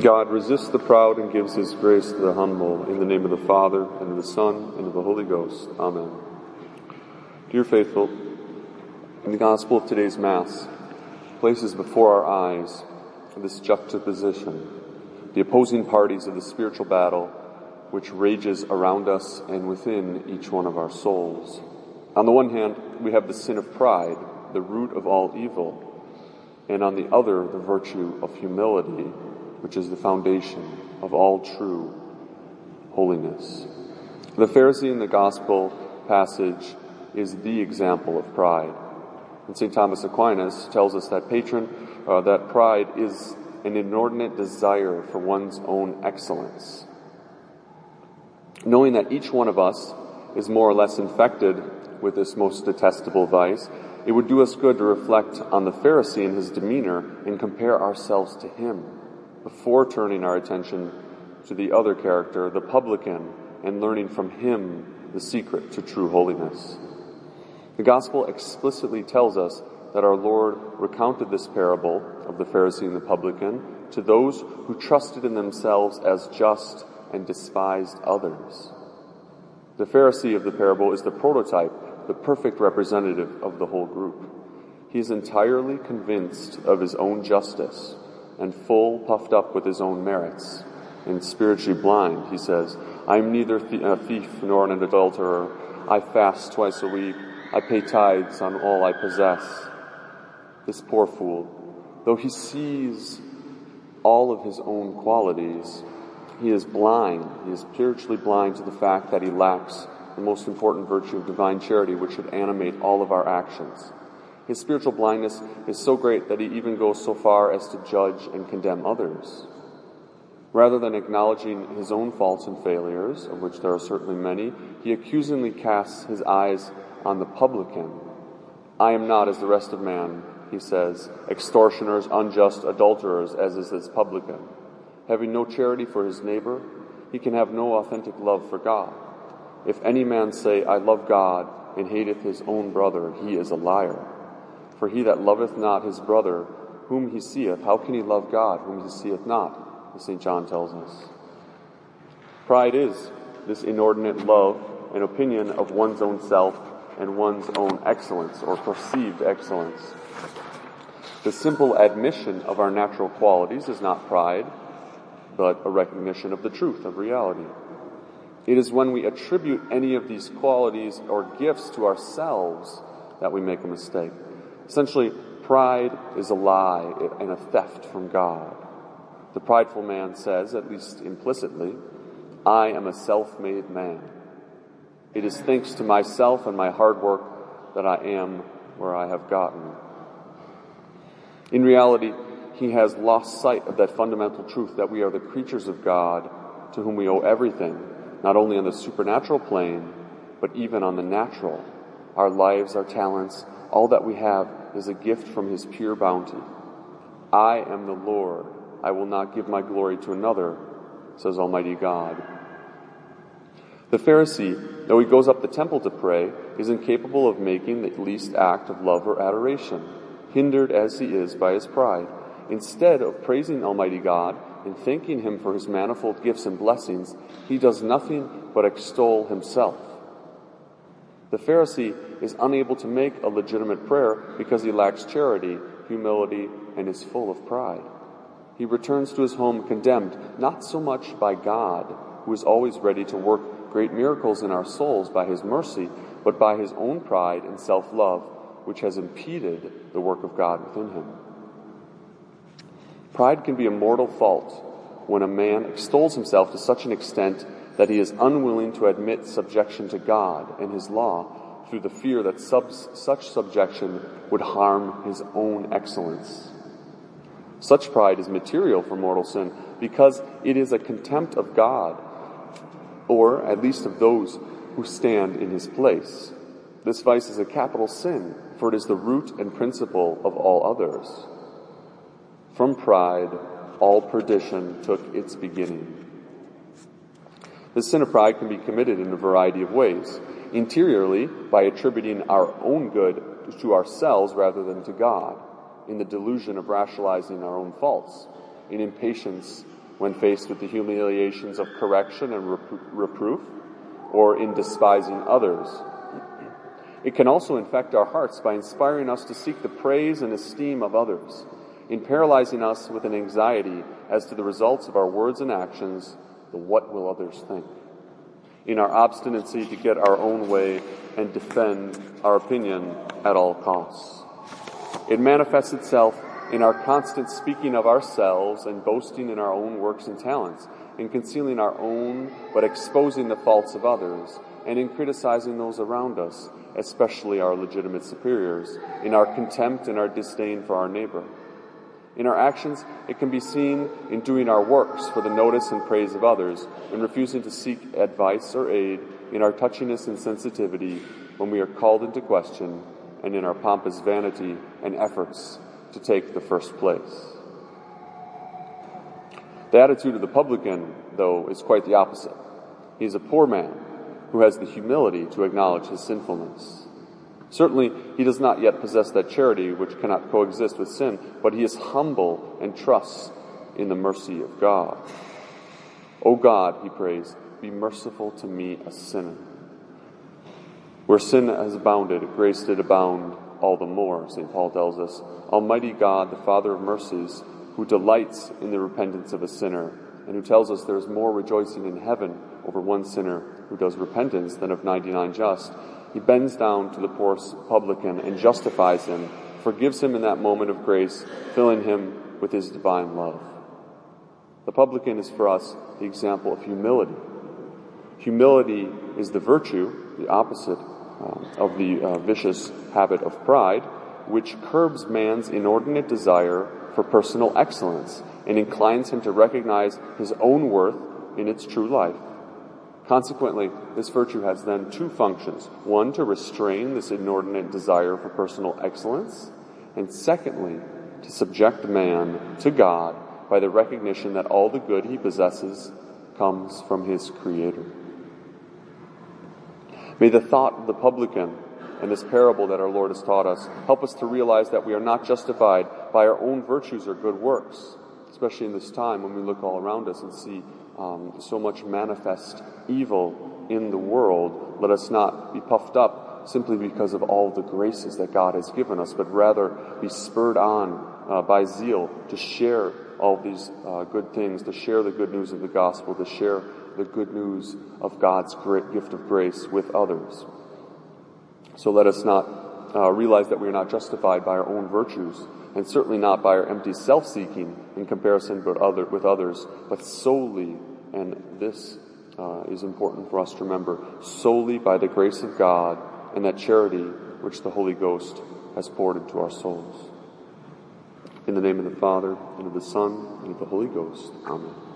God resists the proud and gives his grace to the humble. In the name of the Father, and of the Son, and of the Holy Ghost. Amen. Dear faithful, in the gospel of today's Mass, places before our eyes this juxtaposition, the opposing parties of the spiritual battle which rages around us and within each one of our souls. On the one hand, we have the sin of pride, the root of all evil, and on the other, the virtue of humility, which is the foundation of all true holiness. The Pharisee in the Gospel passage is the example of pride. And St. Thomas Aquinas tells us that patron, uh, that pride is an inordinate desire for one's own excellence. Knowing that each one of us is more or less infected with this most detestable vice, it would do us good to reflect on the Pharisee and his demeanor and compare ourselves to him before turning our attention to the other character, the publican, and learning from him the secret to true holiness. The gospel explicitly tells us that our Lord recounted this parable of the Pharisee and the publican to those who trusted in themselves as just and despised others. The Pharisee of the parable is the prototype, the perfect representative of the whole group. He is entirely convinced of his own justice and full puffed up with his own merits and spiritually blind. He says, I am neither a uh, thief nor an adulterer. I fast twice a week. I pay tithes on all I possess. This poor fool, though he sees all of his own qualities, he is blind. He is spiritually blind to the fact that he lacks the most important virtue of divine charity, which should animate all of our actions. His spiritual blindness is so great that he even goes so far as to judge and condemn others. Rather than acknowledging his own faults and failures, of which there are certainly many, he accusingly casts his eyes on the publican. I am not as the rest of man, he says, extortioners, unjust, adulterers, as is this publican. Having no charity for his neighbor, he can have no authentic love for God. If any man say, I love God, and hateth his own brother, he is a liar. For he that loveth not his brother, whom he seeth, how can he love God, whom he seeth not? As St. John tells us. Pride is this inordinate love and opinion of one's own self and one's own excellence or perceived excellence. The simple admission of our natural qualities is not pride, but a recognition of the truth of reality. It is when we attribute any of these qualities or gifts to ourselves that we make a mistake. Essentially, pride is a lie and a theft from God. The prideful man says, at least implicitly, I am a self made man. It is thanks to myself and my hard work that I am where I have gotten. In reality, he has lost sight of that fundamental truth that we are the creatures of God to whom we owe everything, not only on the supernatural plane, but even on the natural. Our lives, our talents, all that we have is a gift from his pure bounty. I am the Lord. I will not give my glory to another, says Almighty God. The Pharisee, though he goes up the temple to pray, is incapable of making the least act of love or adoration, hindered as he is by his pride. Instead of praising Almighty God and thanking him for his manifold gifts and blessings, he does nothing but extol himself. The Pharisee is unable to make a legitimate prayer because he lacks charity, humility, and is full of pride. He returns to his home condemned, not so much by God, who is always ready to work great miracles in our souls by his mercy, but by his own pride and self love, which has impeded the work of God within him. Pride can be a mortal fault when a man extols himself to such an extent that he is unwilling to admit subjection to God and His law through the fear that subs- such subjection would harm his own excellence. Such pride is material for mortal sin because it is a contempt of God, or at least of those who stand in His place. This vice is a capital sin, for it is the root and principle of all others. From pride, all perdition took its beginning. The sin of pride can be committed in a variety of ways. Interiorly, by attributing our own good to ourselves rather than to God, in the delusion of rationalizing our own faults, in impatience when faced with the humiliations of correction and repro- reproof, or in despising others. It can also infect our hearts by inspiring us to seek the praise and esteem of others, in paralyzing us with an anxiety as to the results of our words and actions, the what will others think, in our obstinacy to get our own way and defend our opinion at all costs. It manifests itself in our constant speaking of ourselves and boasting in our own works and talents, in concealing our own but exposing the faults of others, and in criticizing those around us, especially our legitimate superiors, in our contempt and our disdain for our neighbor. In our actions, it can be seen in doing our works for the notice and praise of others, in refusing to seek advice or aid, in our touchiness and sensitivity when we are called into question, and in our pompous vanity and efforts to take the first place. The attitude of the publican, though, is quite the opposite. He is a poor man who has the humility to acknowledge his sinfulness. Certainly, he does not yet possess that charity which cannot coexist with sin, but he is humble and trusts in the mercy of God. O God, he prays, be merciful to me, a sinner. Where sin has abounded, grace did abound all the more, St. Paul tells us. Almighty God, the Father of mercies, who delights in the repentance of a sinner, and who tells us there is more rejoicing in heaven over one sinner who does repentance than of 99 just, he bends down to the poor publican and justifies him, forgives him in that moment of grace, filling him with his divine love. The publican is for us the example of humility. Humility is the virtue, the opposite uh, of the uh, vicious habit of pride, which curbs man's inordinate desire for personal excellence and inclines him to recognize his own worth in its true life. Consequently, this virtue has then two functions. One, to restrain this inordinate desire for personal excellence, and secondly, to subject man to God by the recognition that all the good he possesses comes from his Creator. May the thought of the publican and this parable that our Lord has taught us help us to realize that we are not justified by our own virtues or good works, especially in this time when we look all around us and see um, so much manifest evil in the world. Let us not be puffed up simply because of all the graces that God has given us, but rather be spurred on uh, by zeal to share all these uh, good things, to share the good news of the gospel, to share the good news of God's great gift of grace with others. So let us not uh, realize that we are not justified by our own virtues, and certainly not by our empty self-seeking in comparison with, other, with others, but solely, and this uh, is important for us to remember, solely by the grace of God and that charity which the Holy Ghost has poured into our souls. In the name of the Father, and of the Son, and of the Holy Ghost. Amen.